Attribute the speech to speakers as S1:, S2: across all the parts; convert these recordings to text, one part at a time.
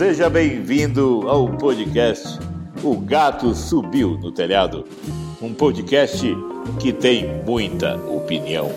S1: Seja bem-vindo ao podcast O Gato Subiu no Telhado. Um podcast que tem muita opinião.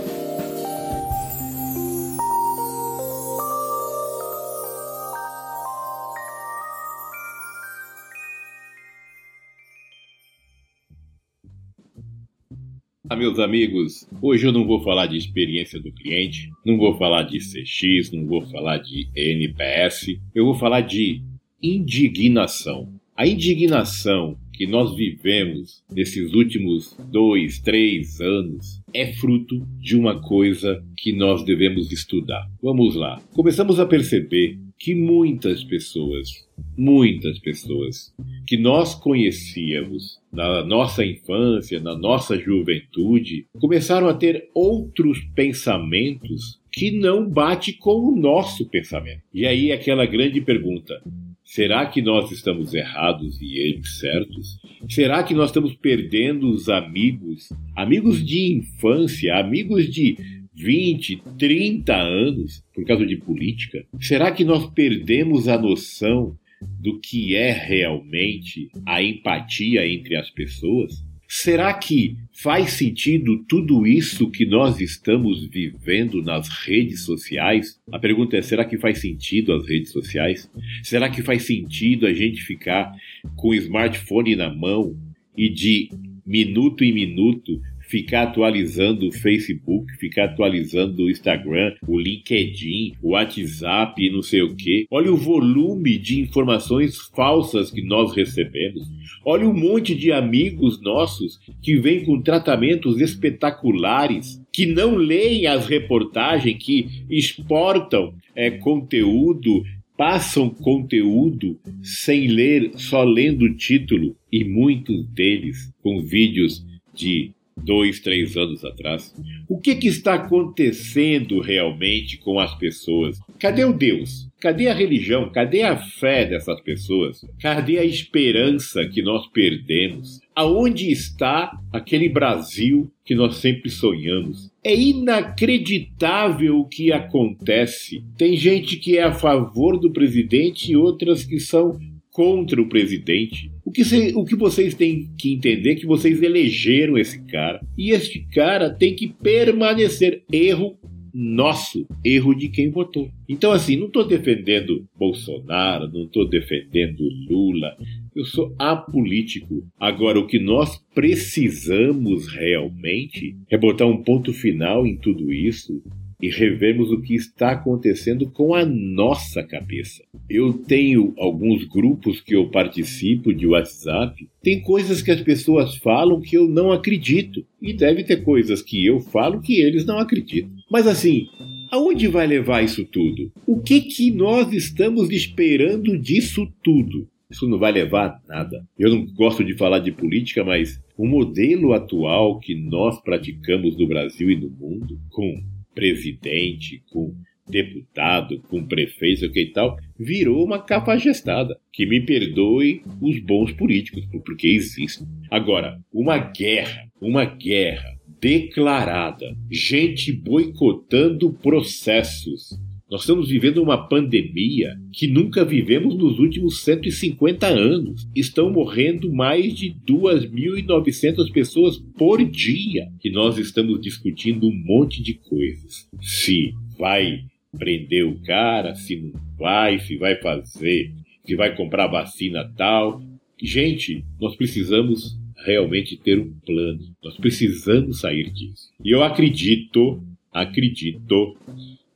S1: Ah, meus amigos, hoje eu não vou falar de experiência do cliente, não vou falar de CX, não vou falar de NPS, eu vou falar de indignação. A indignação que nós vivemos nesses últimos dois, três anos é fruto de uma coisa que nós devemos estudar. Vamos lá. Começamos a perceber que muitas pessoas, muitas pessoas que nós conhecíamos na nossa infância, na nossa juventude, começaram a ter outros pensamentos que não bate com o nosso pensamento. E aí aquela grande pergunta: será que nós estamos errados e eles certos? Será que nós estamos perdendo os amigos, amigos de infância, amigos de 20, 30 anos por causa de política? Será que nós perdemos a noção do que é realmente a empatia entre as pessoas? Será que faz sentido tudo isso que nós estamos vivendo nas redes sociais? A pergunta é: será que faz sentido as redes sociais? Será que faz sentido a gente ficar com o smartphone na mão e de minuto em minuto ficar atualizando o Facebook, ficar atualizando o Instagram, o LinkedIn, o WhatsApp e não sei o que. Olha o volume de informações falsas que nós recebemos. Olha um monte de amigos nossos que vêm com tratamentos espetaculares, que não leem as reportagens, que exportam é, conteúdo passam conteúdo sem ler, só lendo o título, e muitos deles com vídeos de dois, três anos atrás. O que, que está acontecendo realmente com as pessoas? Cadê o Deus? Cadê a religião? Cadê a fé dessas pessoas? Cadê a esperança que nós perdemos? Aonde está aquele Brasil que nós sempre sonhamos? É inacreditável o que acontece. Tem gente que é a favor do presidente e outras que são contra o presidente. O que, cê, o que vocês têm que entender é que vocês elegeram esse cara. E este cara tem que permanecer. Erro nosso, erro de quem votou. Então, assim, não estou defendendo Bolsonaro, não estou defendendo Lula. Eu sou apolítico. Agora, o que nós precisamos realmente é botar um ponto final em tudo isso e revemos o que está acontecendo com a nossa cabeça. Eu tenho alguns grupos que eu participo de WhatsApp, tem coisas que as pessoas falam que eu não acredito, e deve ter coisas que eu falo que eles não acreditam. Mas assim, aonde vai levar isso tudo? O que que nós estamos esperando disso tudo? Isso não vai levar a nada. Eu não gosto de falar de política, mas o modelo atual que nós praticamos no Brasil e no mundo, com presidente, com deputado, com prefeito, que tal, virou uma cafajestada. Que me perdoe os bons políticos, porque existem. Agora, uma guerra, uma guerra declarada, gente boicotando processos, nós estamos vivendo uma pandemia que nunca vivemos nos últimos 150 anos. Estão morrendo mais de 2.900 pessoas por dia. E nós estamos discutindo um monte de coisas. Se vai prender o cara, se não vai, se vai fazer, se vai comprar vacina tal. Gente, nós precisamos realmente ter um plano. Nós precisamos sair disso. E eu acredito, acredito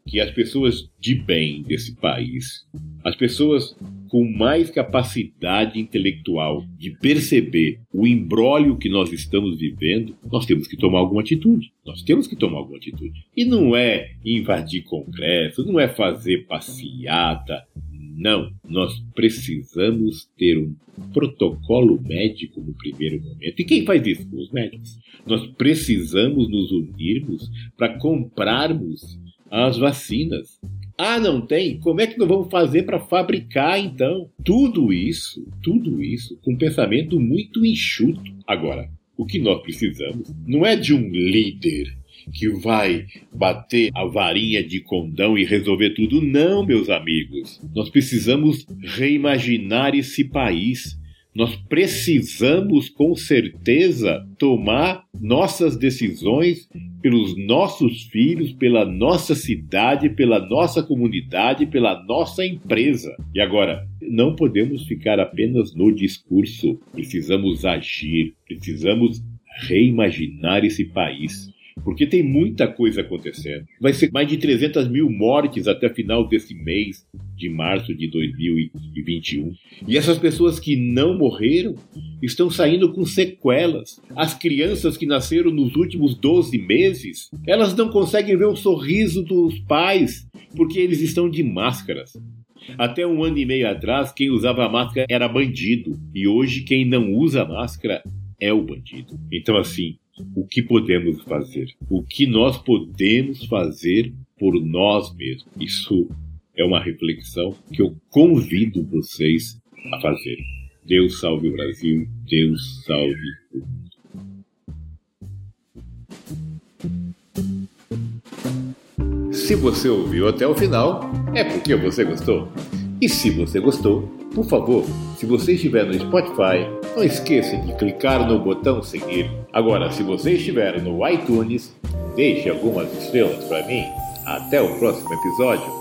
S1: que as pessoas de bem desse país, as pessoas com mais capacidade intelectual de perceber o embrólio que nós estamos vivendo, nós temos que tomar alguma atitude. Nós temos que tomar alguma atitude. E não é invadir congresso, não é fazer passeata. Não, nós precisamos ter um protocolo médico no primeiro momento. E quem faz isso? Os médicos. Nós precisamos nos unirmos para comprarmos as vacinas. Ah, não tem? Como é que nós vamos fazer para fabricar então? Tudo isso, tudo isso com um pensamento muito enxuto. Agora, o que nós precisamos não é de um líder que vai bater a varinha de condão e resolver tudo. Não, meus amigos. Nós precisamos reimaginar esse país. Nós precisamos, com certeza, tomar nossas decisões pelos nossos filhos, pela nossa cidade, pela nossa comunidade, pela nossa empresa. E agora, não podemos ficar apenas no discurso. Precisamos agir, precisamos reimaginar esse país porque tem muita coisa acontecendo. Vai ser mais de 300 mil mortes até final desse mês de março de 2021. E essas pessoas que não morreram estão saindo com sequelas. As crianças que nasceram nos últimos 12 meses, elas não conseguem ver o sorriso dos pais porque eles estão de máscaras. Até um ano e meio atrás, quem usava máscara era bandido, e hoje quem não usa máscara é o bandido. Então, assim, o que podemos fazer, o que nós podemos fazer por nós mesmos. Isso é uma reflexão que eu convido vocês a fazer. Deus salve o Brasil, Deus salve o mundo. Se você ouviu até o final, é porque você gostou. E se você gostou, por favor, se você estiver no Spotify, não esqueça de clicar no botão seguir. Agora, se você estiver no iTunes, deixe algumas estrelas para mim. Até o próximo episódio.